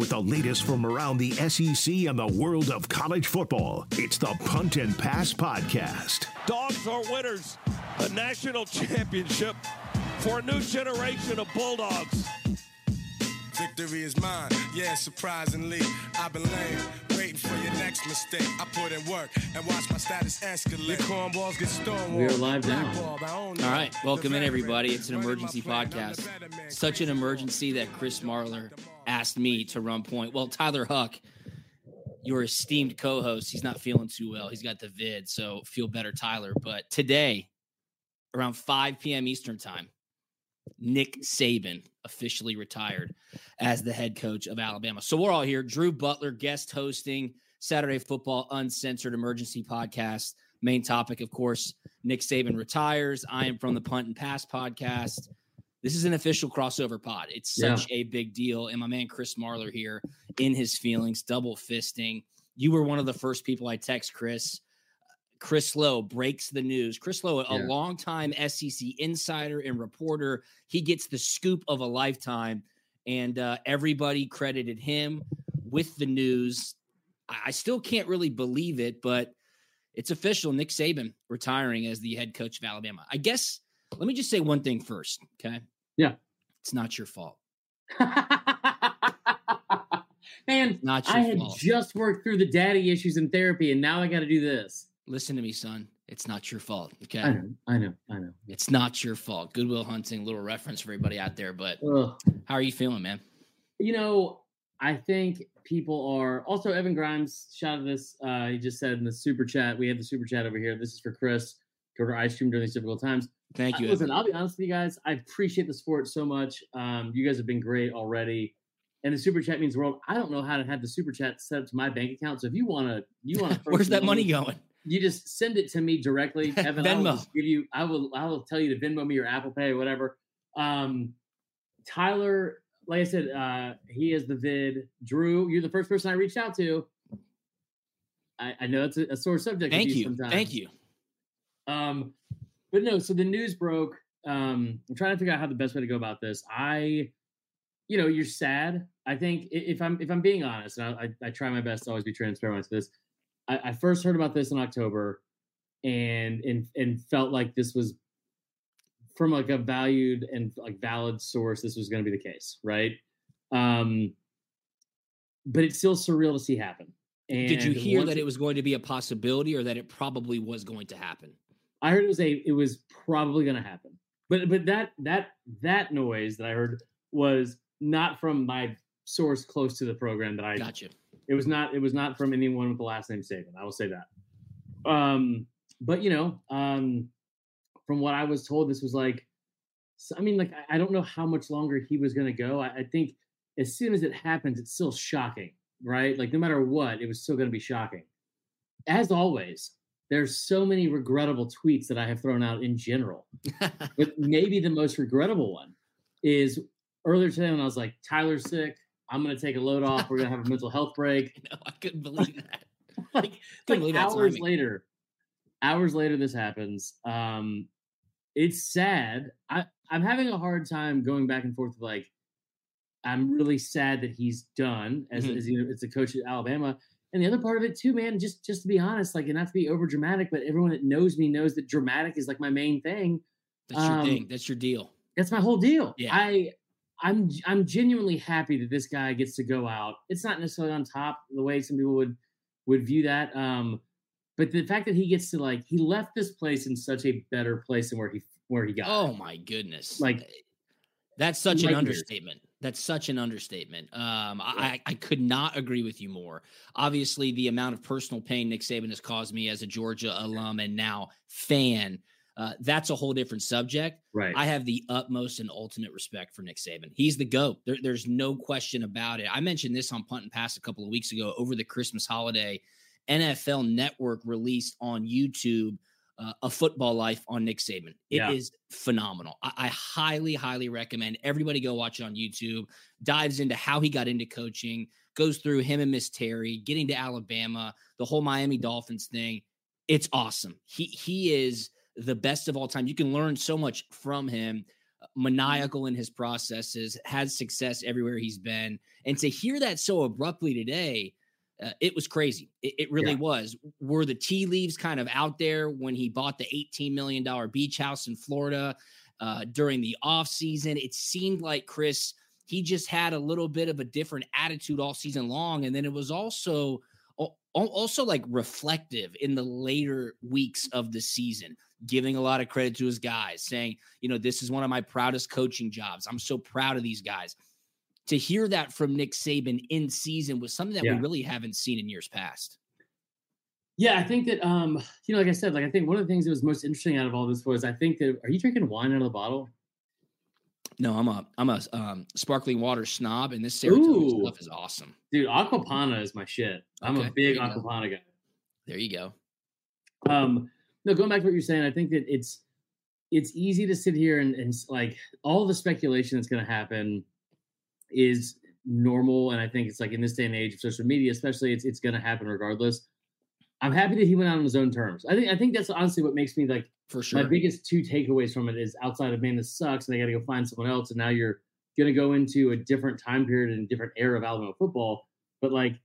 With the latest from around the SEC and the world of college football, it's the Punt and Pass Podcast. Dogs are winners. A national championship for a new generation of Bulldogs. Victory is mine, yeah, surprisingly. I've been lame, waiting for your next mistake. I put in work and watch my status escalate. Your cornballs get stonewalled. We are live now. blackballed. I own All right, welcome in everybody. It's an emergency podcast. the better man. Such an emergency that Chris Marler asked me to run point. Well, Tyler Huck, your esteemed co-host, he's not feeling too well. He's got the vid, so feel better, Tyler. But today, around 5 p.m. Eastern time, Nick Saban officially retired as the head coach of Alabama. So we're all here. Drew Butler guest hosting Saturday Football Uncensored Emergency Podcast. Main topic, of course, Nick Saban retires. I am from the Punt and Pass podcast. This is an official crossover pod. It's such a big deal. And my man Chris Marler here in his feelings, double fisting. You were one of the first people I text, Chris. Chris Lowe breaks the news. Chris Lowe, a Yeah. longtime SEC insider and reporter, he gets the scoop of a lifetime, and uh, everybody credited him with the news. I, I still can't really believe it, but it's official. Nick Saban retiring as the head coach of Alabama. I guess. Let me just say one thing first, okay? Yeah. it's not your fault. Man, Not your I had fault. just worked through the daddy issues in therapy, and now I got to do this. Listen to me, son. It's not your fault. Okay. I know, I know, I know. It's not your fault. Goodwill Hunting, little reference for everybody out there. But Ugh. how are you feeling, man? You know, I think people are also Evan Grimes shot shouted this. Uh, he just said in the super chat, we have the super chat over here. This is for Chris to order ice cream during these difficult times. Thank you. Uh, Listen. I'll be honest with you guys. I appreciate the sport so much. Um, you guys have been great already. And the super chat means the world. I don't know how to have the super chat set up to my bank account. So if you want to, you want to, Where's that money going? You just send it to me directly. Evan, I will give you. I will. I will tell you to Venmo me or Apple Pay, whatever. Um, Tyler, like I said, uh, he is the vid. Drew, you're the first person I reached out to. I, I know it's a, a sore subject. Thank you. Sometimes. Thank you. Um, but no, so the news broke. Um, I'm trying to figure out how the best way to go about this. I, you know, you're sad. I think if I'm if I'm being honest, and I, I, I try my best to always be transparent with this. I, I first heard about this in October, and and and felt like this was from like a valued and like valid source. This was going to be the case, right? Um, but it's still surreal to see happen. And Did you hear that it was going to be a possibility or that it probably was going to happen? I heard it was a it was probably going to happen. But but that that that noise that I heard was not from my source close to the program that I Gotcha. It was not it was not from anyone with the last name Saban. I will say that. Um but you know, um from what I was told this was like I mean like I- don't know how much longer he was going to go. I, I think as soon as it happens it's still shocking, right? Like no matter what, it was still going to be shocking. As always, there's so many regrettable tweets that I have thrown out in general. but maybe the most regrettable one is earlier today when I was like, Tyler's sick. I'm going to take a load off. We're going to have a mental health break. no, I couldn't believe that. like, Couldn't like believe hours later, hours later, this happens. Um, it's sad. I, I'm having a hard time going back and forth with like, I'm really sad that he's done as, Mhm. as you know, it's a coach at Alabama. And the other part of it too, man, just just to be honest, like, and not to be over dramatic, but everyone that knows me knows that dramatic is like my main thing. That's your Um, thing. That's your deal. That's my whole deal. Yeah. I I'm I'm genuinely happy that this guy gets to go out. It's not necessarily on top the way some people would would view that. Um, but the fact that he gets to like he left this place in such a better place than where he where he got. Oh my goodness. Like- that's such an understatement. That's such an understatement. Um, I, I could not agree with you more. Obviously, the amount of personal pain Nick Saban has caused me as a Georgia alum and now fan, uh, that's a whole different subject. right. I have the utmost and ultimate respect for Nick Saban. He's the GOAT. There, there's no question about it. I mentioned this on Punt and Pass a couple of weeks ago over the Christmas holiday. NFL Network released on YouTube uh, a football life on Nick Saban. It is Yeah. phenomenal. I, I highly, highly recommend everybody go watch it on YouTube. Dives into how he got into coaching, goes through him and Miss Terry, getting to Alabama, the whole Miami Dolphins thing. It's awesome. He he is the best of all time. You can learn so much from him. uh, Maniacal in his processes, has success everywhere he's been, and to hear that so abruptly today, uh, it was crazy. It, it really Yeah. was. Were the tea leaves kind of out there when he bought the $18 million beach house in Florida uh, during the offseason? It seemed like Chris, he just had a little bit of a different attitude all season long. And then it was also al- al- also like reflective in the later weeks of the season, giving a lot of credit to his guys, saying, you know, this is one of my proudest coaching jobs. I'm so proud of these guys. To hear that from Nick Saban in season was something that Yeah. we really haven't seen in years past. Yeah, I think that um, you know, like I said, like I think one of the things that was most interesting out of all this was I think that are you drinking wine out of the bottle? No, I'm a I'm a um, sparkling water snob, and this Saratoga Ooh. stuff is awesome. Dude, Acqua Panna is my shit. I'm Okay, a big you go. Acqua Panna guy. There you go. Um, no, going back to what you're saying, I think that it's it's easy to sit here and, and like all the speculation that's going to happen is normal, and I think it's like in this day and age of social media, especially, it's it's going to happen regardless. I'm happy that he went out on his own terms. I think I think that's honestly what makes me like For sure. my biggest two takeaways from it is outside of man, this sucks, and they got to go find someone else, and now you're going to go into a different time period and a different era of Alabama football. But like,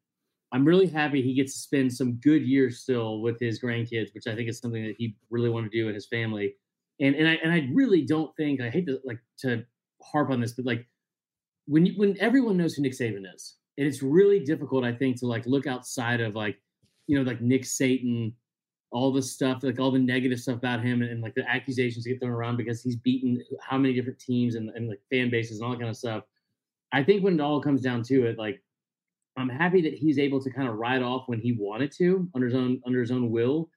I'm really happy he gets to spend some good years still with his grandkids, which I think is something that he really wanted to do and his family. And and I and I really don't think I hate to like to harp on this, but like when you, when everyone knows who Nick Saban is, and it's really difficult, I think, to like look outside of like you know like Nick Satan all the stuff, like all the negative stuff about him and, and, like the accusations get thrown around because he's beaten how many different teams and, and like fan bases and all that kind of stuff. I think when it all comes down to it, like I'm happy that he's able to kind of ride off when he wanted to under his own under his own will.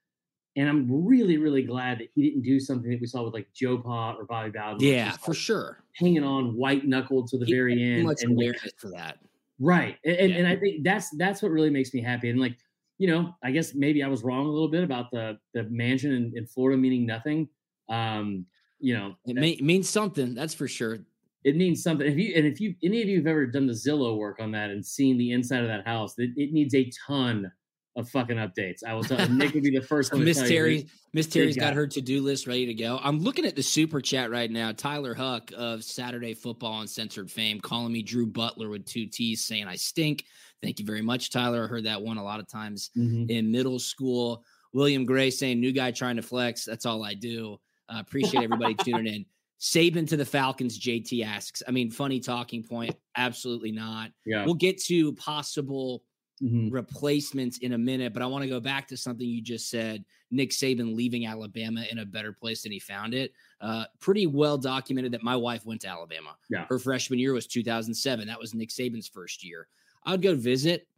And I'm really, really glad that he didn't do something that we saw with like Joe Pa or Bobby Bowden. yeah, for like, sure. hanging on white knuckled to the He very end. much and, like, for that. Right. And, and, and I think that's that's what really makes me happy. And like, you know, I guess maybe I was wrong a little bit about the the mansion in, in Florida meaning nothing. Um, you know, It may, means something, that's for sure. it means something. If you and if you any of you have ever done the Zillow work on that and seen the inside of that house, it, it needs a ton of fucking updates. I will tell you, Nick would be the first one. Miss Terry, Miss Terry's guy. got her to-do list ready to go. I'm looking at the super chat right now. Tyler Huck of Saturday Football Uncensored Fame calling me Drew Butler with two T's, saying I stink. Thank you very much, Tyler. I heard that one a lot of times Mhm. in middle school. William Gray saying new guy trying to flex. That's all I do. Uh, appreciate everybody tuning in. Saban to the Falcons. JT asks. I mean, funny talking point. Absolutely not. Yeah. We'll get to possible Mhm. replacements in a minute, but I want to go back to something you just said. Nick Saban leaving Alabama in a better place than he found it. Uh, pretty well documented that my wife went to Alabama. Yeah. Her freshman year was 2007. That was Nick Saban's first year. I would go visit,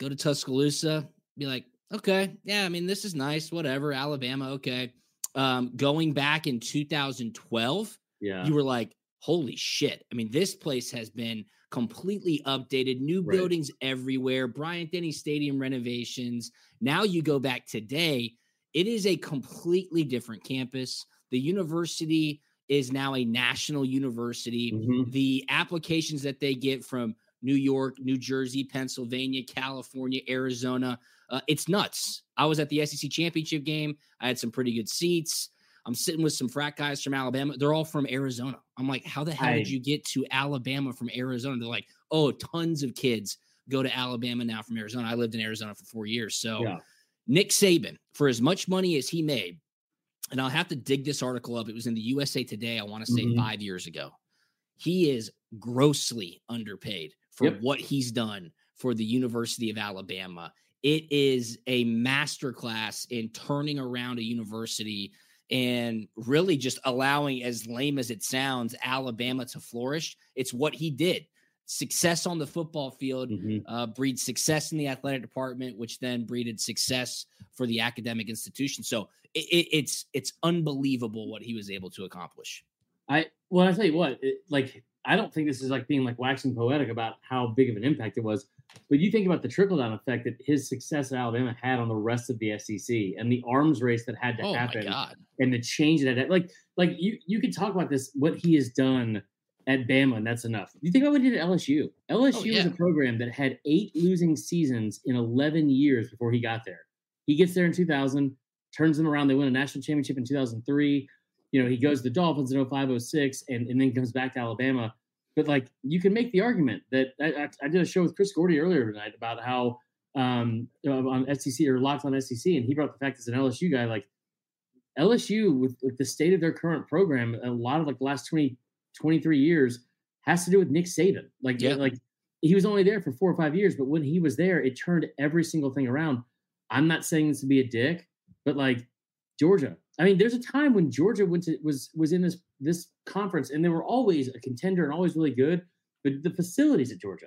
go to Tuscaloosa, be like, okay, yeah, I mean, this is nice, whatever. Alabama, okay. Um, going back in 2012, Yeah. you were like, holy shit. I mean, this place has been completely updated, new Right. buildings everywhere, Bryant Denny Stadium renovations. Now you go back today, it is a completely different campus. The university is now a national university. Mhm. The applications that they get from New York, New Jersey, Pennsylvania, California, Arizona, uh, it's nuts. I was at the SEC championship game. I had some pretty good seats. I'm sitting with some frat guys from Alabama. They're all from Arizona. I'm like, how the hell did you get to Alabama from Arizona? They're like, oh, tons of kids go to Alabama now from Arizona. I lived in Arizona for four years. So Yeah. Nick Saban, for as much money as he made, and I'll have to dig this article up. It was in the USA Today, I want to say Mhm. five years ago. He is grossly underpaid for Yep. what he's done for the University of Alabama. It is a masterclass in turning around a university and really just allowing, as lame as it sounds, Alabama to flourish. It's what he did. Success on the football field Mhm. uh, breeds success in the athletic department, which then breeded success for the academic institution. So it, it, it's it's unbelievable what he was able to accomplish. I well, I tell you what, it, like I don't think this is like being like waxing poetic about how big of an impact it was, but you think about the trickle down effect that his success at Alabama had on the rest of the SEC and the arms race that had to Oh happen and the change that had, like like you you could talk about this what he has done at Bama and that's enough. You think about what he did at LSU. LSU oh, was yeah. a program that had eight losing seasons in 11 years before he got there. He gets there in 2000, turns them around. They win a national championship in 2003 you know, he goes to the Dolphins in 05, 06, and, and then comes back to Alabama. But like, you can make the argument that I, I, I did a show with Chris Gordy earlier tonight about how um, on SEC or locked on SEC, and he brought the fact as an LSU guy, like LSU with, with the state of their current program, a lot of like the last 20, 23 years has to do with Nick Saban. Like, Yeah. like he was only there for four or five years, but when he was there, it turned every single thing around. I'm not saying this to be a dick, but like Georgia. I mean, there's a time when Georgia went to was was in this this conference and they were always a contender and always really good. But the facilities at Georgia,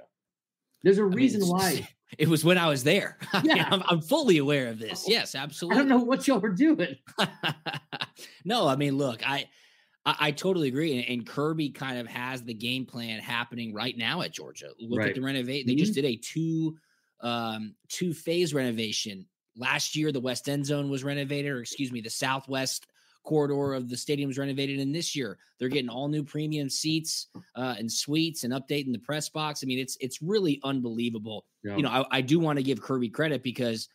there's a I mean, reason it's- why. It was when I was there. I mean, Yeah. I'm, I'm fully aware of this. Yes, absolutely. I don't know what y'all were doing. no, I mean, look, I, I I totally agree, and, and Kirby kind of has the game plan happening right now at Georgia. Look Right. at the renovate; they just did a two um two phase renovation last year. The west end zone was renovated, or excuse me, the southwest corridor of the stadium was renovated, and this year they're getting all new premium seats uh, and suites and updating the press box. I mean, it's it's really unbelievable Yeah. you know, I, I do want to give Kirby credit because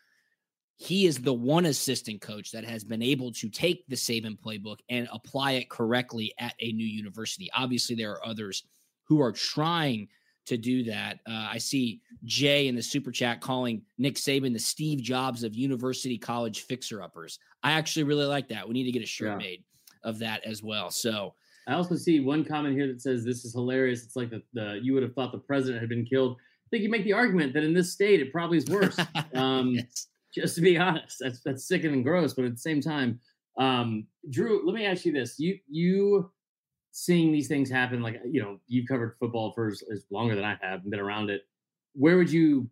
he is the one assistant coach that has been able to take the Saban playbook and apply it correctly at a new university. Obviously, there are others who are trying to do that. Uh, I see Jay in the super chat calling Nick Saban the Steve Jobs of university college fixer uppers. I actually really like that. We need to get a shirt Yeah. made of that as well. So, I also see one comment here that says this is hilarious. It's like the, the you would have thought the president had been killed. I think you make the argument that in this state it probably is worse. Um, yes. just to be honest, that's that's sickening and gross. But at the same time, um, Drew, let me ask you this: you you seeing these things happen, like you know, you've covered football for as, as longer than I have and been around it. Where would you?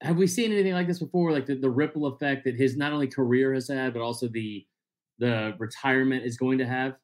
Have we seen anything like this before? Like the, the ripple effect that his not only career has had, but also the the retirement is going to have.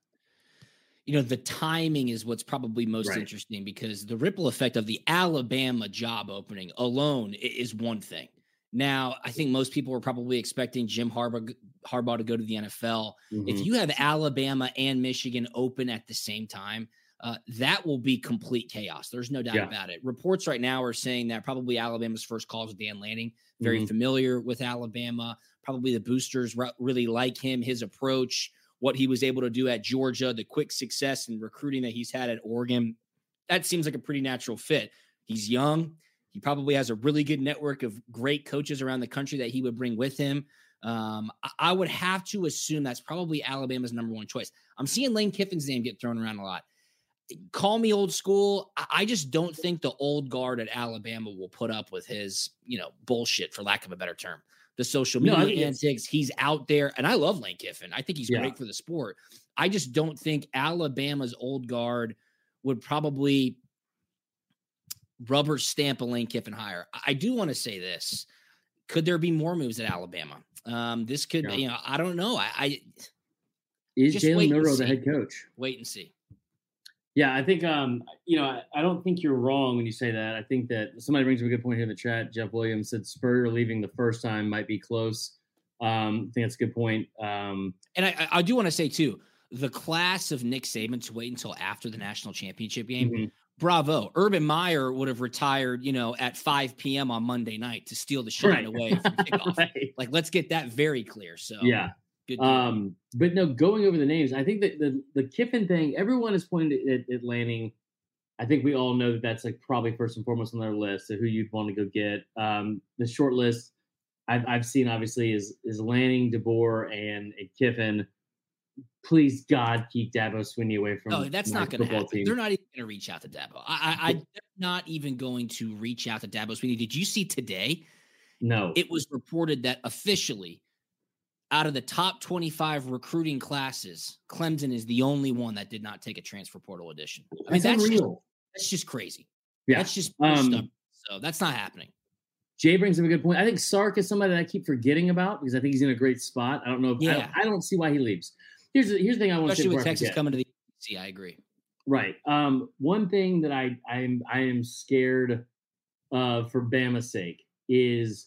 you know the timing is what's probably most Right. interesting because the ripple effect of the Alabama job opening alone is one thing. Now, I think most people were probably expecting Jim Harbaugh, Harbaugh to go to the NFL. Mhm. If you have Alabama and Michigan open at the same time, uh, that will be complete chaos. There's no doubt Yeah. about it. Reports right now are saying that probably Alabama's first call is Dan Lanning, very Mhm. familiar with Alabama. Probably the boosters re- really like him, his approach, what he was able to do at Georgia, the quick success and recruiting that he's had at Oregon. That seems like a pretty natural fit. He's young. He probably has a really good network of great coaches around the country that he would bring with him. Um, I, would have to assume that's probably Alabama's number one choice. I'm seeing Lane Kiffin's name get thrown around a lot. Call me old school. I, just don't think the old guard at Alabama will put up with his, you know, bullshit for lack of a better term. The social media it's- antics. He's out there, and I love Lane Kiffin. I think he's Yeah. great for the sport. I just don't think Alabama's old guard would probably rubber stamp a Lane Kiffin hire. I- do want to say this. Could there be more moves at Alabama? Um, this could, Yeah. you know, I don't know. I, I Is Jalen Milroe the head coach? wait and see. Yeah, I think um, you know, I, I don't think you're wrong when you say that. I think that somebody brings up a good point here in the chat. Jeff Williams said Spurrier leaving the first time might be close. Um, I think that's a good point. Um, And I, I- do want to say too, the class of Nick Saban to wait until after the national championship game. mhm. Bravo. Urban Meyer would have retired, you know, at 5 p.m. on Monday night to steal the shine Right. away from kickoff. Right. Like, let's get that very clear. So, Yeah. good. Um, but no, going over the names, I think that the the Kiffin thing, everyone is pointing at, at Lanning. I think we all know that that's like probably first and foremost on their list of who you'd want to go get. Um, the short list I've, I've seen obviously is is Lanning, DeBoer, and, and Kiffin. Please God keep Dabo Swinney away from. No, that's not going to happen. team. They're not even going to reach out to Dabo. I, I, I'm not even going to reach out to Dabo Swinney. Did you see today? No, It was reported that officially, out of the top 25 recruiting classes, Clemson is the only one that did not take a transfer portal edition. I mean, that's that's just, that's just crazy. Yeah. That's just Um. So that's not happening. Jay brings up a good point. I think Sark is somebody that I keep forgetting about because I think he's in a great spot. I don't know. If, Yeah. don't, I don't see why he leaves. Here's the, here's the thing I want to say. Especially with Texas coming to the SEC. I agree. Right. Um, one thing that I I'm I am scared uh for Bama's sake is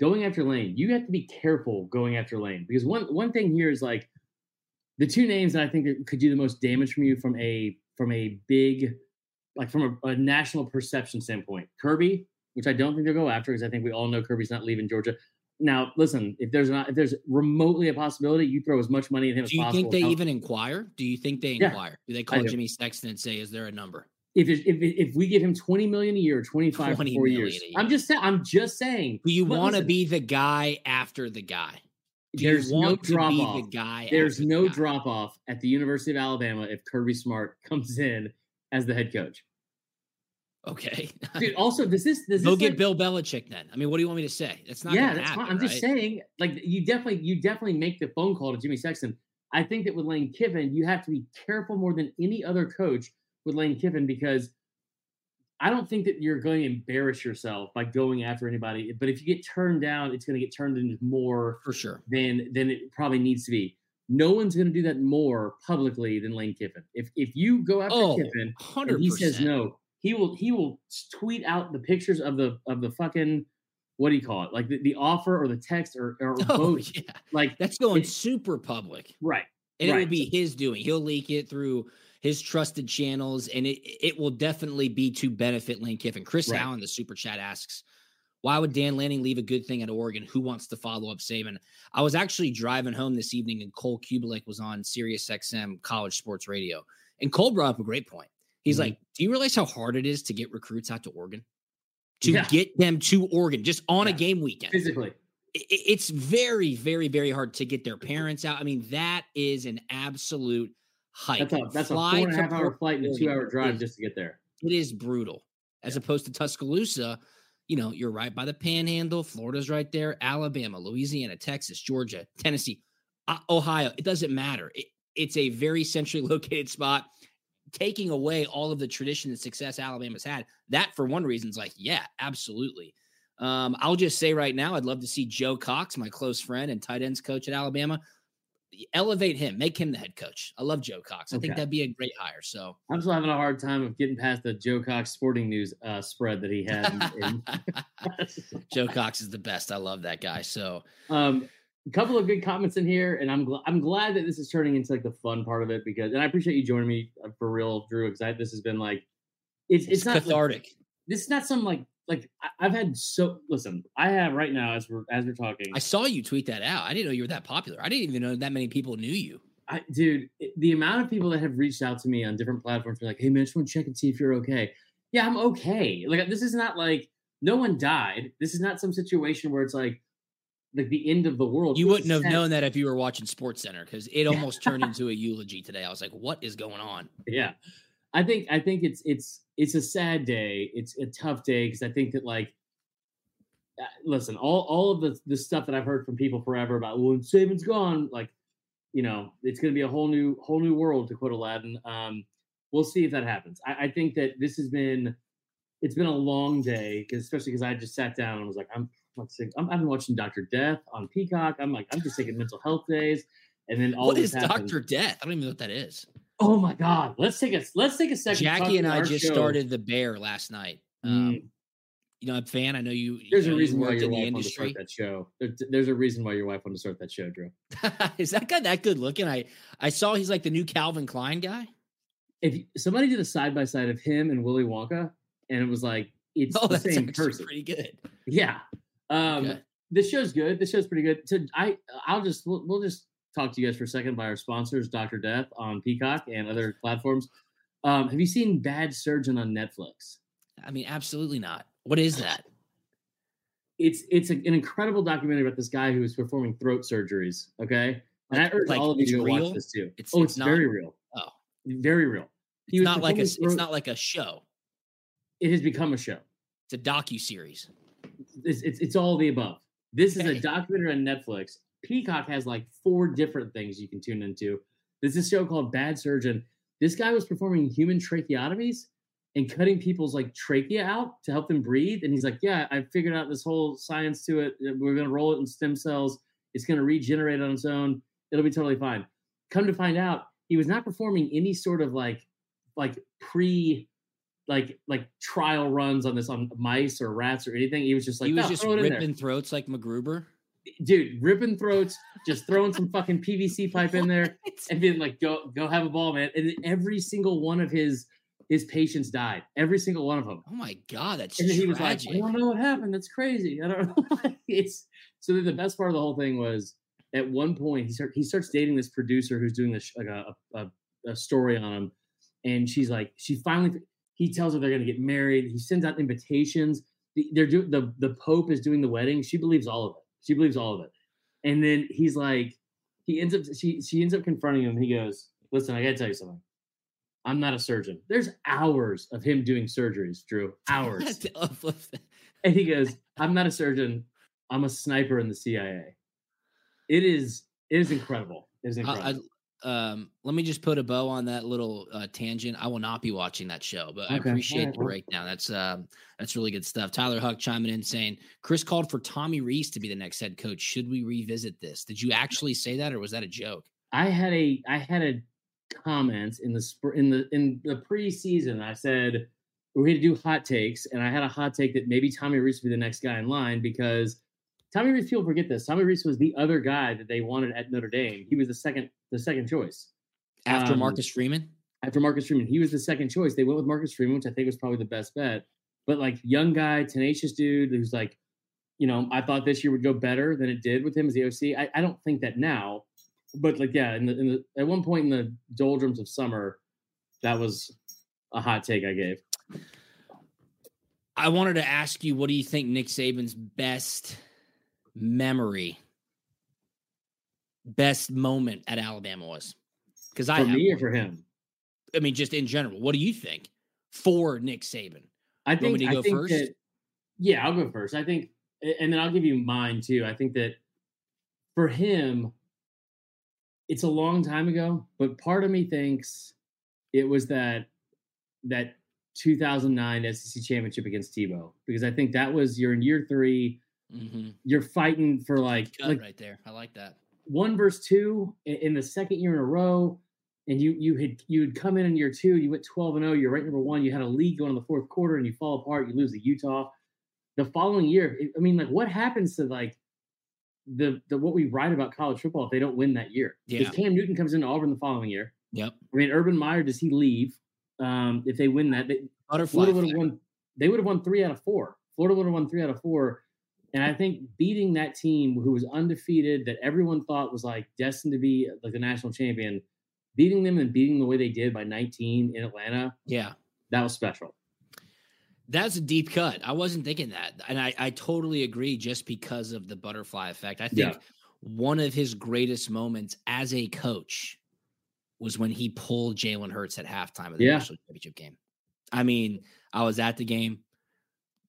going after Lane. You have to be careful going after Lane because one one thing here is like the two names that I think that could do the most damage from you from a from a big like from a, a national perception standpoint. Kirby, which I don't think they'll go after because I think we all know Kirby's not leaving Georgia. Now, listen, if there's not if there's remotely a possibility, you throw as much money at him Do you think they even inquire? Do you think they Yeah, inquire? Do they call do. Jimmy Sexton and say, "Is there a number?" if if if we give him 20 million a year, 25 for 20 four million years. a year. I'm just saying I'm just saying. Do you want to be the guy after the guy? Do there's no drop off. the guy? There's after the no drop off at the University of Alabama if Kirby Smart comes in as the head coach. Okay. Dude, also does this does Go this get like- Bill Belichick then. I mean, what do you want me to say? That's not. yeah, that's happen, fine. I'm just saying, like you definitely you definitely make the phone call to Jimmy Sexton. I think that with Lane Kiffin, you have to be careful more than any other coach with Lane Kiffin because I don't think that you're going to embarrass yourself by going after anybody. But if you get turned down, it's going to get turned into more for sure. than than it probably needs to be. No one's going to do that more publicly than Lane Kiffin. If if you go after Oh, Kiffin hundred and he says no, he will he will tweet out the pictures of the of the fucking what do you call it? Like the, the offer or the text or, or Oh both. yeah, Like that's going super public, right. and it will be his doing. He'll leak it through his trusted channels, and it it will definitely be to benefit Lane Kiffin. Chris Right. Allen, the super chat asks. Why would Dan Lanning leave a good thing at Oregon? Who wants to follow up Saban? I was actually driving home this evening and Cole Cubelic was on Sirius XM College Sports Radio. And Cole brought up a great point. He's Mhm. like, Do you realize how hard it is to get recruits out to Oregon? To Yeah. get them to Oregon just on a game weekend. Physically. I- I- It's very, very, very hard to get their parents out. I mean, that is an absolute hike. That's a that's a Fly a to half hour flight and a two hour drive is- just to get there. it is brutal as opposed to Tuscaloosa. You know, you're right by the panhandle. Florida's right there. Alabama, Louisiana, Texas, Georgia, Tennessee, Ohio. It doesn't matter. It, it's a very centrally located spot, taking away all of the tradition and success Alabama's had. That, for one reason, is like, yeah, absolutely. Um, I'll just say right now, I'd love to see Joe Cox, my close friend and tight ends coach at Alabama, elevate him, make him the head coach. I love Joe Cox. I think that'd be a great hire. So I'm still having a hard time of getting past the Joe Cox Sporting News uh, spread that he had. Joe Cox is the best. I love that guy. So Um, a couple of good comments in here, and I'm glad I'm glad that this is turning into like the fun part of it because, and I appreciate you joining me uh, for real, Drew. Because this has been like, it's it's, it's, not like- cathartic. this is not some like like I've had so listen. I have right now as we're as we're talking. I saw you tweet that out. I didn't know you were that popular. I didn't even know that many people knew you. I, dude, the amount of people that have reached out to me on different platforms, are like, "Hey, man, I just want to check and see if you're okay." Yeah, I'm okay. Like, this is not like no one died. This is not some situation where it's like like the end of the world. You wouldn't have sad. known that if you were watching Sports Center because it almost turned into a eulogy today. I was like, "What is going on?" Yeah, I think I think it's it's it's a sad day. It's a tough day because I think that like. uh, Listen, all all of the the stuff that I've heard from people forever about well, Saban's gone, like, you know, it's going to be a whole new whole new world to quote Aladdin. Um, we'll see if that happens. I, I think that this has been it's been a long day because especially because I just sat down and was like, I'm let's see, I'm, I've been watching Doctor Death on Peacock. I'm like, I'm just taking mental health days, and then all what is. Doctor Death? I don't even know what that is. Oh my God, let's take a let's take a second. Jackie and I just show. started The Bear last night. Um, Mm. You know, I'm a fan. I know you. There's you know, a you reason why worked your in the wife wanted to start that show. There- There's a reason why your wife wanted to start that show, Drew. is that guy that good looking? I I saw he's like the new Calvin Klein guy. If you- somebody did a side by side of him and Willy Wonka, and it was like it's Oh, the same person. pretty good. Yeah. Um, Okay. This show's good. This show's pretty good. So I, I'll just we'll, we'll just talk to you guys for a second by our sponsors, Doctor Death on Peacock and other platforms. Um, have you seen Bad Surgeon on Netflix? I mean, absolutely not. What is that? It's it's a- an incredible documentary about this guy who is performing throat surgeries. Okay, And I urge like, all of you to real? watch this too. It's- oh, it's it's, not- very real. Oh, Very real. He it's was not like a. performing It's not like a show. It has become a show. It's a docu series. It's, it's it's all the above. This is a documentary on Netflix. Peacock has like four different things you can tune into. There's this show called Bad Surgeon. This guy was performing human tracheotomies and cutting people's like trachea out to help them breathe. And he's like, "Yeah, I figured out this whole science to it. We're gonna roll it in stem cells. It's gonna regenerate on its own. It'll be totally fine." Come to find out, he was not performing any sort of like like pre like like trial runs on this on mice or rats or anything. He was just like, he was "No, just throw it in there." ripping throats like MacGruber. dude, ripping throats, just throwing some fucking PVC pipe in there, and being like, "Go, go, have a ball, man." And every single one of his his patients died. Every single one of them. Oh my god, that's And he was like, "I don't know what happened. That's crazy. I don't know." it's so. The best part of the whole thing was at one point he start he starts dating this producer who's doing this like a a, a story on him, and she's like, she finally he tells her they're gonna get married. He sends out invitations. The- They're doing the the Pope is doing the wedding. She believes all of it. She believes all of it. And then he's like, he ends up she she ends up confronting him. He goes, "Listen, I gotta tell you something. I'm not a surgeon. There's hours of him doing surgeries, Drew. Hours." And he goes, I'm not a surgeon. I'm a sniper in the CIA. It is it is incredible. It is incredible. Um, let me just put a bow on that little uh, tangent. I will not be watching that show, but I appreciate alright, the breakdown. That's um, that's really good stuff. Tyler Huck chiming in saying Chris called for Tommy Rees to be the next head coach. Should we revisit this? Did you actually say that, or was that a joke? I had a I had a comment in the spr- in the in the preseason. I said we're going to do hot takes, and I had a hot take that maybe Tommy Rees would be the next guy in line because Tommy Rees. People forget this. Tommy Rees was the other guy that they wanted at Notre Dame. He was the second the second choice After Um, Marcus Freeman, after Marcus Freeman. He was the second choice. They went with Marcus Freeman, which I think was probably the best bet. But like young guy, tenacious dude who's like, you know, I thought this year would go better than it did with him as the OC. I, I don't think that now, but like, yeah, in the, in the at one point in the doldrums of summer, that was a hot take I gave. I wanted to ask you, what do you think Nick Saban's best memory, best moment at Alabama was? Because I For have me or for him, I mean, just in general, what do you think for Nick Saban? I You want me think I go think first? that yeah, I'll go first. I think, and then I'll give you mine too. I think that for him, it's a long time ago, but part of me thinks it was that that 2009 SEC championship against Tebow because I think that was you're in year three, Mm-hmm. you're fighting for like like right there. I like that. one versus two in, the second year in a row, and you you had you had come in in year two, you went twelve and zero, you're right number one. You had a lead going in the fourth quarter, and you fall apart. You lose to Utah. The following year, I mean, like what happens to like the the what we write about college football if they don't win that year? Yeah. Because Cam Newton comes into Auburn the following year. Yep. I mean, Urban Meyer does he leave? Um, if they win that, they, Butterfly. Florida would have won. They would have won three out of four. Florida would have won three out of four. And I think beating that team who was undefeated, that everyone thought was like destined to be like a national champion, beating them and beating the way they did by 19 in Atlanta, Yeah. that was special. That's a deep cut. I wasn't thinking that. And I, I totally agree just because of the butterfly effect. I think Yeah. one of his greatest moments as a coach was when he pulled Jalen Hurts at halftime of the Yeah. national championship game. I mean, I was at the game.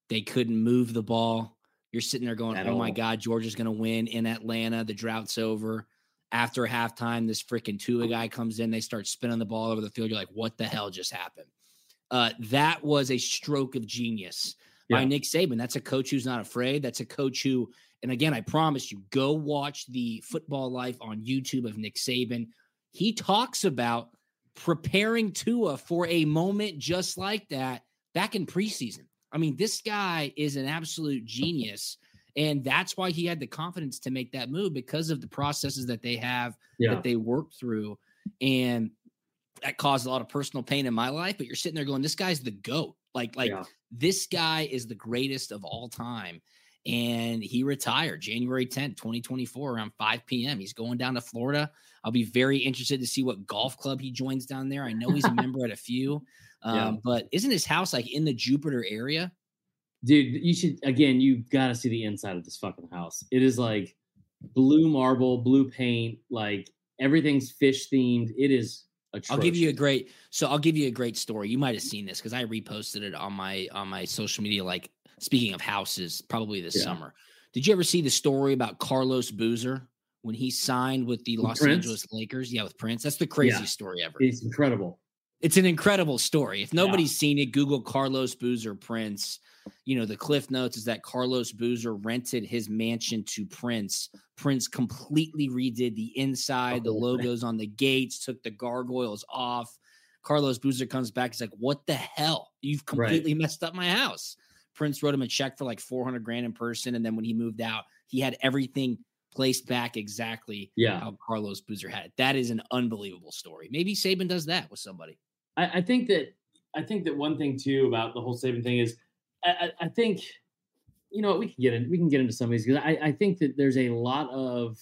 They couldn't move the ball. You're sitting there going, At oh my. God, Georgia's going to win in Atlanta. The drought's over. After halftime, this freaking Tua guy comes in. They start spinning the ball over the field. You're like, what the hell just happened? Uh, that was a stroke of genius by Nick Saban. That's a coach who's not afraid. That's a coach who, and again, I promise you, go watch the football life on YouTube of Nick Saban. He talks about preparing Tua for a moment just like that back in preseason. I mean, this guy is an absolute genius. And that's why he had the confidence to make that move because of the processes that they have Yeah. that they work through. And that caused a lot of personal pain in my life. But you're sitting there going, this guy's the GOAT. Like, like Yeah. this guy is the greatest of all time. And he retired January 10th, 2024, around 5 p.m. He's going down to Florida. I'll be very interested to see what golf club he joins down there. I know he's a member at a few. Um, Yeah. But isn't his house like in the Jupiter area? Dude, you should again, you gotta see the inside of this fucking house. It is like blue marble, blue paint, like everything's fish themed. It is atrocious. I'll give you a great so I'll give you a great story. You might have seen this because I reposted it on my on my social media. Like speaking of houses, probably this Yeah. summer. Did you ever see the story about Carlos Boozer when he signed with the With Los Prince? Angeles Lakers? Yeah, with Prince. That's the craziest Yeah. story ever. It's incredible. It's an incredible story. If nobody's seen it, Google Carlos Boozer Prince. You know, the cliff notes is that Carlos Boozer rented his mansion to Prince. Prince completely redid the inside, the Oh, logos on the gates, took the gargoyles off. Carlos Boozer comes back. He's like, What the hell? You've Right. completely messed up my house. Prince wrote him a check for like 400 grand in person. And then when he moved out, he had everything placed back exactly Yeah. how Carlos Boozer had it. That is an unbelievable story. Maybe Saban does that with somebody. I, I think that I think that one thing too about the whole Saban thing is I, I, I think you know we can get in we can get into some of these because I, I think that there's a lot of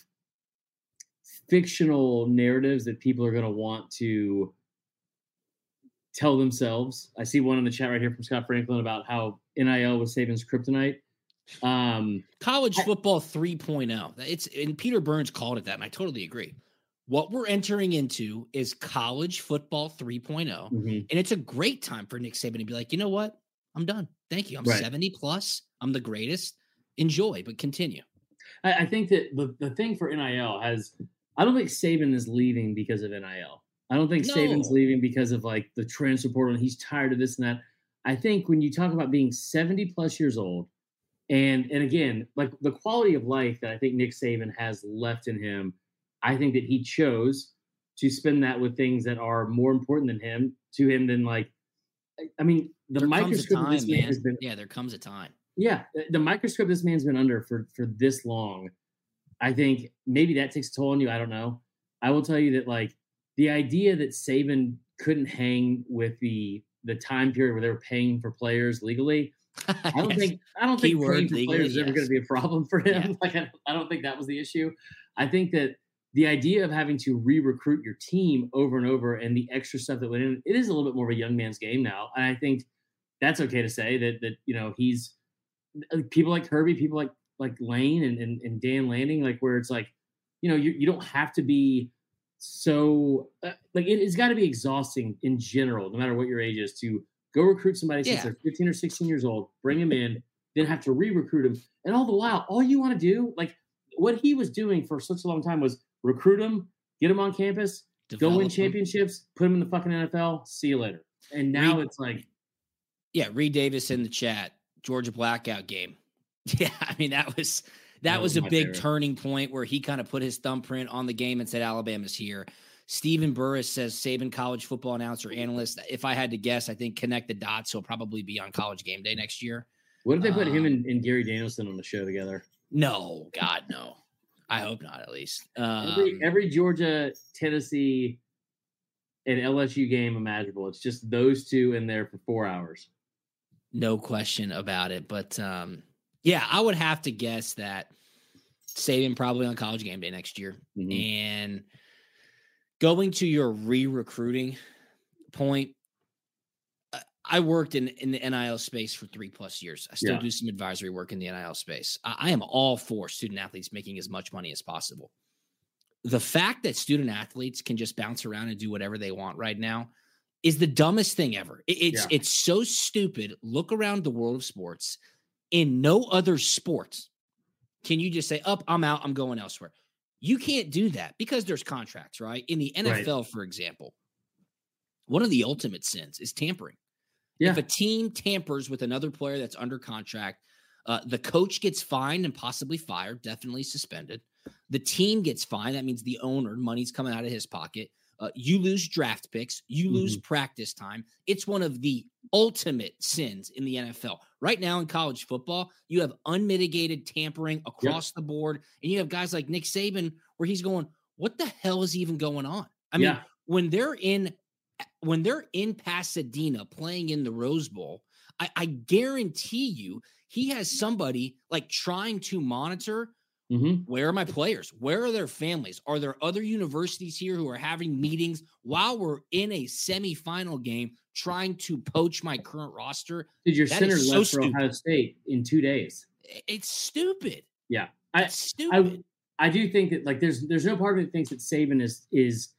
fictional narratives that people are going to want to tell themselves. I see one in the chat right here from Scott Franklin about how NIL was Saban's kryptonite. Um, college I- football 3.0 it's and peter burns called it that and i totally agree what we're entering into is college football 3.0 mhm. and it's a great time for nick saban to be like you know what i'm done thank you i'm Right. 70 plus i'm the greatest enjoy but continue I, I think that the, the thing for NIL has I don't think Saban is leaving because of NIL. I don't think Saban's leaving because of like the transfer portal and he's tired of this and that. I think when you talk about being 70 plus years old, and and again, like the quality of life that I think Nick Saban has left in him, I think that he chose to spend that with things that are more important than him to him than like I- mean the there microscope time this man man has been yeah there comes a time yeah, the- microscope this man's been under for for this long, I think maybe that takes a toll on you. I don't know. I will tell you that like the idea that Saban couldn't hang with the the time period where they were paying for players legally. I don't Yes. think I don't think Keyword paying for legally, players is ever going to be a problem for him. Yeah. Like I, I don't think that was the issue. I think that the idea of having to re-recruit your team over and over and the extra stuff that went in, it is a little bit more of a young man's game now. And I think that's okay to say that that you know he's uh, people like Kirby, people like like Lane and, and, and Dan Lanning, like where it's like, you know, you, you don't have to be so uh, like it, it's got to be exhausting in general, no matter what your age is, to go recruit somebody since they're 15 or 16 years old, bring them in, then have to re-recruit them, and all the while, all you want to do, like what he was doing for such a long time, was recruit them, get them on campus, go win championships, put them in the fucking NFL, see you later. And now Reed- it's like, Yeah, Reed Davis in the chat. Georgia blackout game. Yeah, I mean that was that, That was, was a big favorite. turning point where he kind of put his thumbprint on the game and said Alabama's here. Stephen Burris says Saban college football announcer analyst. If I had to guess, I think connect the dots. He'll probably be on college game day next year. what if they put him Um, and, and Gary Danielson on the show together? No, God, no. I hope not. At least every um, every Georgia, Tennessee, and LSU game imaginable. It's just those two in there for four hours. no question about it. But um, yeah, I would have to guess that Saban probably on college game day next year. Mhm. And going to your re-recruiting point, uh, I worked in, in the NIL space for three plus years. I still Yeah. do some advisory work in the NIL space. I, I am all for student athletes making as much money as possible. The fact that student athletes can just bounce around and do whatever they want right now is the dumbest thing ever. It- it's Yeah. it's so stupid. Look around the world of sports. In no other sport can you just say, "Up, I'm out. I'm going elsewhere." You can't do that because there's contracts, right? In the Right. NFL, for example, one of the ultimate sins is tampering. Yeah. If a team tampers with another player that's under contract, uh, the coach gets fined and possibly fired, definitely suspended. The team gets fined. That means the owner, money's coming out of his pocket. Uh, you lose draft picks. You lose practice time. It's one of the ultimate sins in the NFL. Right now in college football, you have unmitigated tampering across the board. And you have guys like Nick Saban where he's going, what the hell is even going on? I mean, Yeah. when they're in when they're in Pasadena playing in the Rose Bowl, I, I guarantee you he has somebody like trying to monitor Mhm. where are my players? Where are their families? Are there other universities here who are having meetings while we're in a semifinal game trying to poach my current roster? Dude, your That center so left for Ohio. State in two days. It's stupid. Yeah. I, It's stupid. I do think that like there's there's no part of me that thinks that Saban is is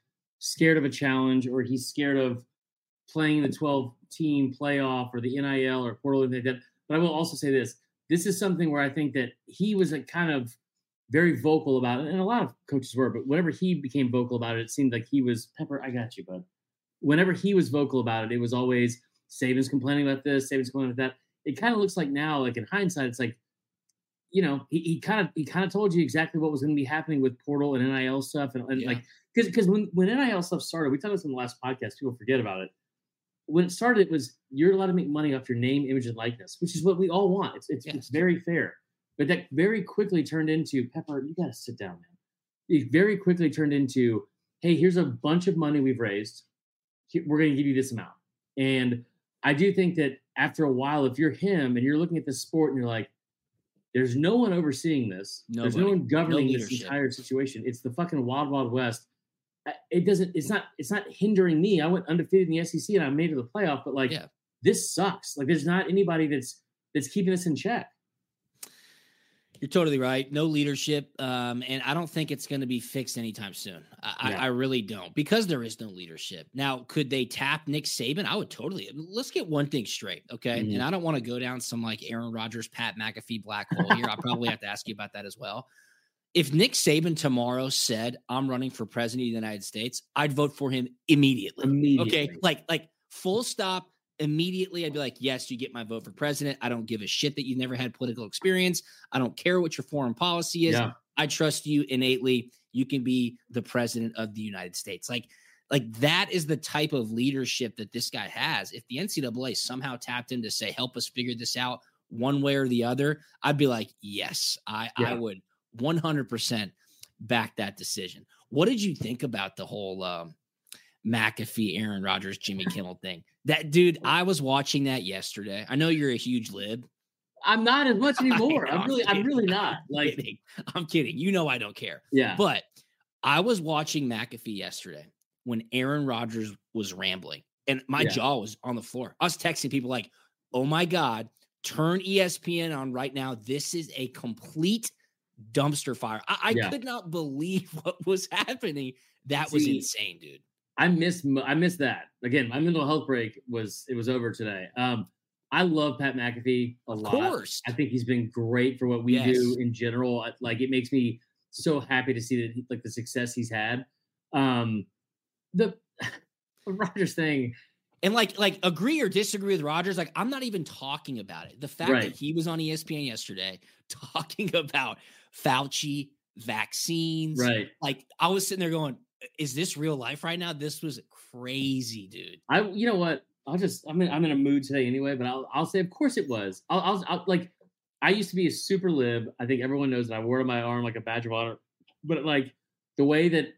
scared of a challenge or he's scared of playing the 12 team playoff or the NIL or portal like that. But I will also say this: this is something where I think that he was a kind of very vocal about it, and a lot of coaches were. But whenever he became vocal about it, it seemed like he was Pepper. I got you, bud. Whenever he was vocal about it, it was always Saban's complaining about this, Saban's complaining about that. It kind of looks like now, like in hindsight, it's like you know, he, he kind of he kind of told you exactly what was going to be happening with portal and NIL stuff, and, and yeah. like because because when when NIL stuff started, we talked about this in the last podcast. People forget about it. When it started, it was you're allowed to make money off your name, image, and likeness, which is what we all want. It's it's, yes. it's very fair, but that very quickly turned into Pepper. You got to sit down, man. It very quickly turned into, hey, here's a bunch of money we've raised. We're going to give you this amount, and I do think that after a while, if you're him and you're looking at this sport and you're like, there's no one overseeing this. Nobody. There's no one governing no this entire situation. It's the fucking wild, wild west. It doesn't. It's not. It's not hindering me. I went undefeated in the SEC and I made it to the playoff. But like, yeah. this sucks. Like, there's not anybody that's that's keeping us in check. You're totally right. No leadership, um, and I don't think it's going to be fixed anytime soon. I, yeah. I, I, really don't because there is no leadership. Now, could they tap Nick Saban? I would totally. Let's get one thing straight, okay? Mm-hmm. And I don't want to go down some like Aaron Rodgers, Pat McAfee black hole here. I'll probably have to ask you about that as well. If Nick Saban tomorrow said, "I'm running for president of the United States," I'd vote for him immediately. Immediately, okay? Like, like full stop immediately I'd be like, yes, you get my vote for president. I don't give a shit that you never had political experience. I don't care what your foreign policy is. Yeah. I trust you innately. You can be the president of the United States. Like, like that is the type of leadership that this guy has. If the NCAA somehow tapped in to say, help us figure this out one way or the other, I'd be like, yes, I, yeah. I would 100% back that decision. What did you think about the whole um, McAfee, Aaron Rodgers, Jimmy Kimmel thing. That dude, I was watching that yesterday. I know you're a huge lib. I'm not as much anymore. I'm really, I'm, I'm really not. Like, I'm kidding. I'm kidding. You know, I don't care. Yeah. But I was watching McAfee yesterday when Aaron Rodgers was rambling, and my yeah. jaw was on the floor. I was texting people like, "Oh my god, turn ESPN on right now. This is a complete dumpster fire." I, I yeah. could not believe what was happening. That See, was insane, dude. I miss I miss that. Again, my mental health break was it was over today. Um, I love Pat McAfee a lot. of lot. Course. I think he's been great for what we yes. do in general. Like it makes me so happy to see that like the success he's had. Um, the Rodgers thing. And like, like, agree or disagree with Rodgers, Like, I'm not even talking about it. The fact right. that he was on ESPN yesterday talking about Fauci vaccines. Right. Like, I was sitting there going, is this real life right now? This was crazy, dude. I, you know what? I'll just, I'm in, I'm in a mood today anyway, but I'll, I'll say, of course it was. I'll, I'll, I'll like, I used to be a super lib. I think everyone knows that I wore on my arm like a badge of honor. But like the way that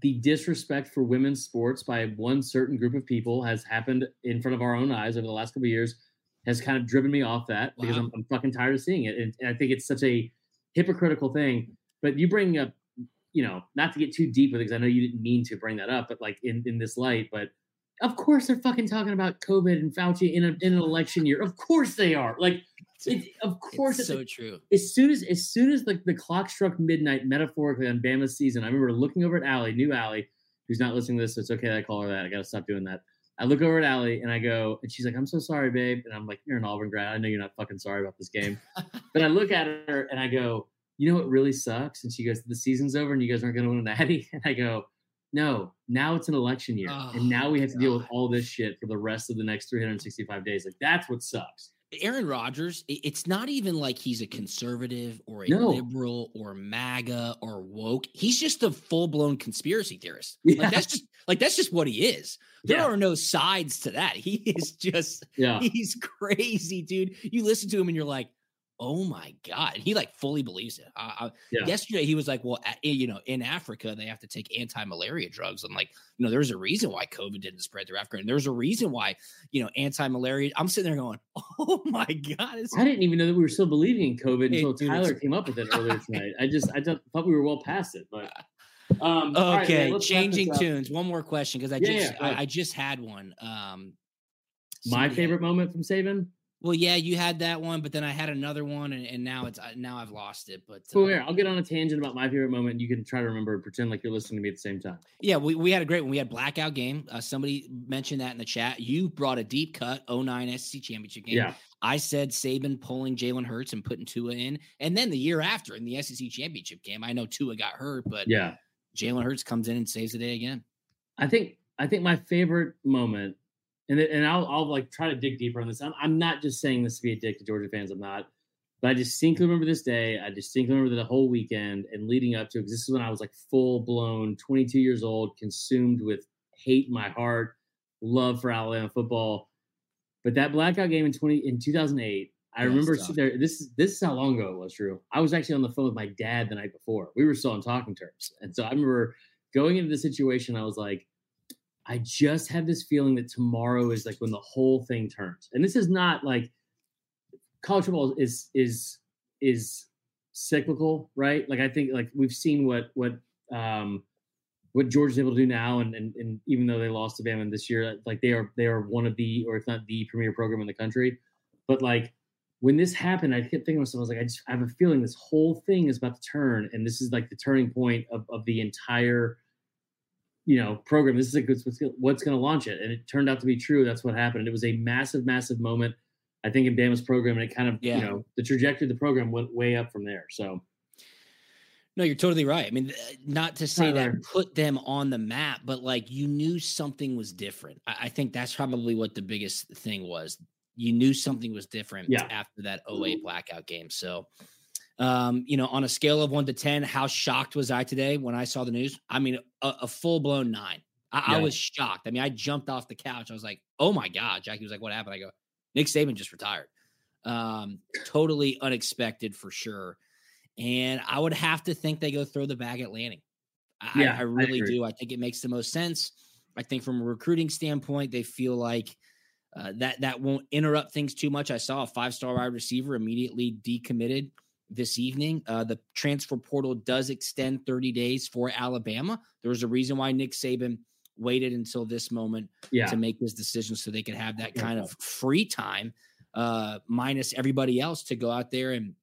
the disrespect for women's sports by one certain group of people has happened in front of our own eyes over the last couple years has kind of driven me off that because. I'm, I'm, fucking tired of seeing it. And, and I think it's such a hypocritical thing. But you bring up you know, not to get too deep with it because I know you didn't mean to bring that up, but like in, in this light, but of course they're fucking talking about COVID and Fauci in, a, in an election year. Of course they are. Like, it, of course, it's, it's so true. As soon as as soon as the, the clock struck midnight, metaphorically on Bama's season, I remember looking over at Allie, new Allie, who's not listening to this, so it's okay that I call her that. I gotta stop doing that. I look over at Allie and I go, and she's like, "I'm so sorry, babe," and I'm like, "You're an Auburn grad. I know you're not fucking sorry about this game." but I look at her and I go, you know what really sucks? And she goes, the season's over and you guys aren't going to win an Natty. And I go, no, now it's an election year. Oh, and now we have to deal with all this shit for the rest of the next 365 days. Like that's what sucks. Aaron Rodgers, it's not even like he's a conservative or a no. liberal or MAGA or woke. He's just a full blown conspiracy theorist. Yeah. Like that's just like that's just what he is. There yeah. are no sides to that. He is just yeah. he's crazy, dude. You listen to him and you're like, oh my god he like fully believes it. Uh, yeah. yesterday he was like well you know in africa they have to take anti-malaria drugs. And like you know there's a reason why covid didn't spread through africa and there's a reason why you know anti-malaria i'm sitting there going oh my god i didn't even know that we were still believing in covid until it, tyler came up with it earlier tonight. I just i just thought we were well past it but um, okay right, changing tunes one more question because i yeah, just yeah, I, I, just had one um my favorite moment from Saban Well, yeah, you had that one, but then I had another one, and, and now it's now I've lost it. But uh, here, I'll get on a tangent about my favorite moment. You can try to remember and pretend like you're listening to me at the same time. yeah, we, we had a great one. We had blackout game. Uh, somebody mentioned that in the chat. You brought a deep cut 09 SEC championship game. Yeah. I said Saban pulling Jalen Hurts and putting Tua in, and then the year after in the SEC championship game, I know Tua got hurt, but Yeah. Jalen Hurts comes in and saves the day again. I think I think my favorite moment, and and I'll I'll like try to dig deeper on this. I'm, I'm not just saying this to be a dick to Georgia fans. I'm not, but I distinctly remember this day. I distinctly remember the whole weekend and leading up to it. because this is when I was like full blown 22 years old, consumed with hate in my heart, love for Alabama football. But that blackout game in 20 in 2008, I Yeah, remember there. This is this is how long ago it was. True. I was actually on the phone with my dad the night before. We were still on talking terms, and so I remember going into the situation. I was like. I just have this feeling that tomorrow is like when the whole thing turns. And this is not like college football is is is cyclical, right? Like I think like we've seen what what um what Georgia's able to do now and and, and even though they lost to Bama this year, like they are they are one of the or if not the premier program in the country. But like when this happened, I kept thinking to myself, I was like, I just I have a feeling this whole thing is about to turn, and this is like the turning point of, of the entire you know program this is like what's, what's going to launch it and it turned out to be true that's what happened it was a massive massive moment i think in bama's program and it kind of Yeah. you know the trajectory of the program went way up from there so No, you're totally right. I mean, not to say Tyler. that put them on the map, but like you knew something was different. I, I think that's probably what the biggest thing was. You knew something was different Yeah. after that 08 blackout game. So, um, you know, on a scale of one to 10, how shocked was I today when I saw the news? I mean, a, a full blown nine. I, I was shocked. I mean, I jumped off the couch. I was like, oh my God. Jackie was like, what happened? I go, Nick Saban just retired. Um, totally unexpected for sure. And I would have to think they go throw the bag at Lanning. I, Yeah, I I really agree. do. I think it makes the most sense. I think from a recruiting standpoint, they feel like uh, that that won't interrupt things too much. I saw a five star wide receiver immediately decommitted this evening. Uh, the transfer portal does extend 30 days for Alabama. There was a reason why Nick Saban waited until this moment yeah. to make this decision so they could have that kind of free time uh minus everybody else to go out there and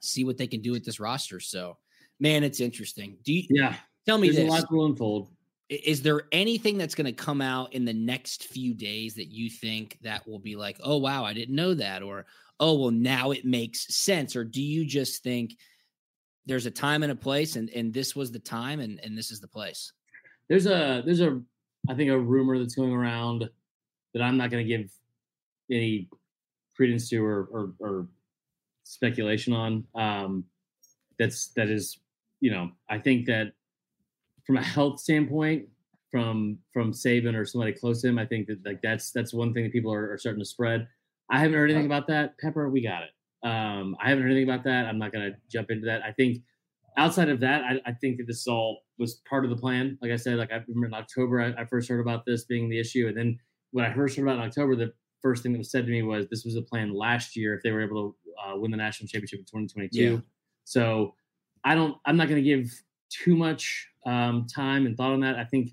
see what they can do with this roster. So man it's interesting. Do you yeah. tell me there's a this. lot to unfold. Is there anything that's going to come out in the next few days that you think that will be like oh wow i didn't know that or oh well now it makes sense or do you just think there's a time and a place and and this was the time and and this is the place there's a there's a i think a rumor that's going around that i'm not going to give any credence to or, or or speculation on um that's that is you know i think that from a health standpoint from from Saban or somebody close to him i think that like that's that's one thing that people are, are starting to spread i haven't heard anything about that pepper we got it um i haven't heard anything about that i'm not going to jump into that i think outside of that, I, I think that this all was part of the plan. Like I said, like I remember in October, I, I first heard about this being the issue, and then when I first heard about it in October, the first thing that was said to me was this was a plan last year if they were able to uh, win the national championship in 2022. Yeah. So I don't, I'm not going to give too much um, time and thought on that. I think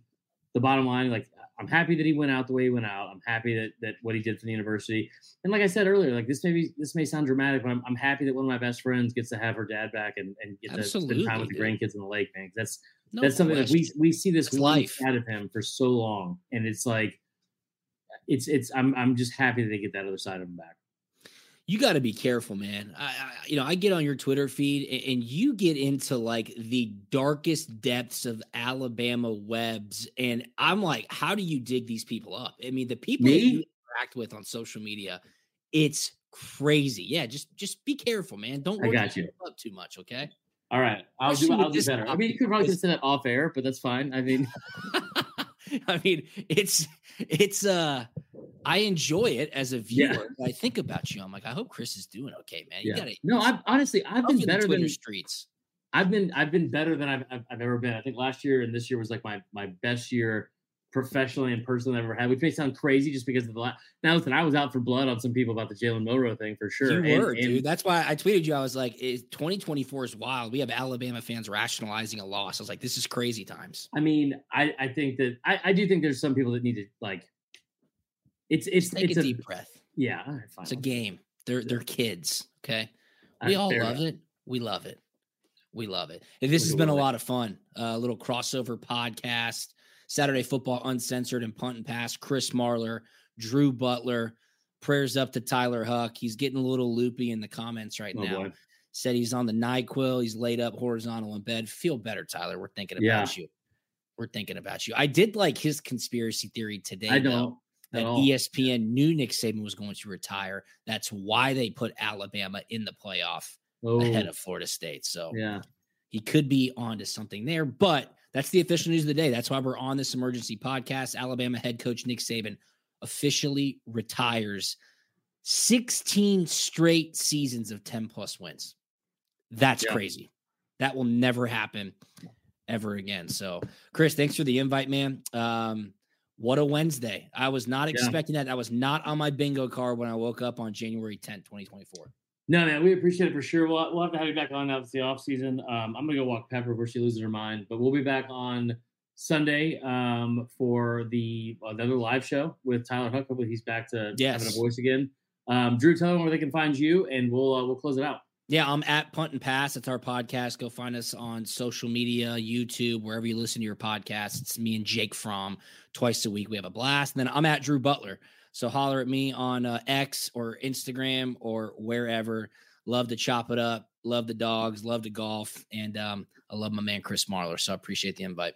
the bottom line, like I'm happy that he went out the way he went out. I'm happy that that what he did for the university. And like I said earlier, like this may be this may sound dramatic, but I'm, I'm happy that one of my best friends gets to have her dad back and, and get to spend time with the grandkids in the lake, man. That's No that's something that we we see this life. out of him for so long, and it's like it's it's I'm I'm just happy that they get that other side of him back. You got to be careful, man. I, I, you know, I get on your Twitter feed a- and you get into like the darkest depths of Alabama webs, and I'm like, how do you dig these people up? I mean, the people that Me? you interact with on social media, it's crazy. Yeah, just just be careful, man. Don't I got you. up too much, okay? All right, I'll do Especially with I'll do better. I mean, you could probably just say that off air, but that's fine. I mean, I mean, it's it's uh I enjoy it as a viewer. but I think about you. I'm like, I hope Chris is doing okay, man. You yeah. gotta no, I've honestly I've been better than streets. I've been I've been better than I've, I've I've ever been. I think last year and this year was like my my best year professionally and personally I've ever had, which may sound crazy just because of the last. Now listen, I was out for blood on some people about the Jalen Milroe thing for sure. You And- were, and- dude. That's why I tweeted you. I was like, is 2024 is wild. We have Alabama fans rationalizing a loss. I was like, this is crazy times. I mean, I I think that I I do think there's some people that need to like. It's it's Take it's a a deep breath. Yeah, all right, fine. It's a game. They're they're kids. Okay. We Uh, all love enough. it. We love it. We love it. And this We has been a love it. lot of fun. A little crossover podcast, Saturday football uncensored and punt and pass. Chris Marler, Drew Butler. Prayers up to Tyler Huck. He's getting a little loopy in the comments right Oh, now. boy. Said he's on the NyQuil. He's laid up horizontal in bed. Feel better, Tyler. We're thinking about Yeah. you. We're thinking about you. I did like his conspiracy theory today. I though don't that at. ESPN knew Nick Saban was going to retire. That's why they put Alabama in the playoff Oh, ahead of Florida State. So yeah. he could be onto something there. But that's the official news of the day. That's why we're on this emergency podcast. Alabama head coach Nick Saban officially retires 16 straight seasons of 10 plus wins. That's Yeah. crazy. That will never happen ever again. So, Chris, thanks for the invite, man. Um, what a Wednesday. I was not Yeah. expecting that. That was not on my bingo card when I woke up on January 10th, 2024. No, man, we appreciate it for sure. We'll, we'll have to have you back on now. It's the off season. Um, I'm gonna go walk Pepper before she loses her mind, but we'll be back on Sunday um, for the another live show with Tyler Huck. Hopefully, he's back to having a voice again. Um, Drew, tell them where they can find you, and we'll uh, we'll close it out. Yeah, I'm at Punt and Pass. It's our podcast. Go find us on social media, YouTube, wherever you listen to your podcasts. It's me and Jake Fromm twice a week. We have a blast. And then I'm at Drew Butler. So holler at me on uh, X or Instagram or wherever. Love to chop it up. Love the dogs. Love to golf. And um, I love my man Chris Marler. So I appreciate the invite.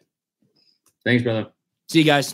Thanks, brother. See you guys.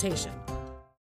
consultation.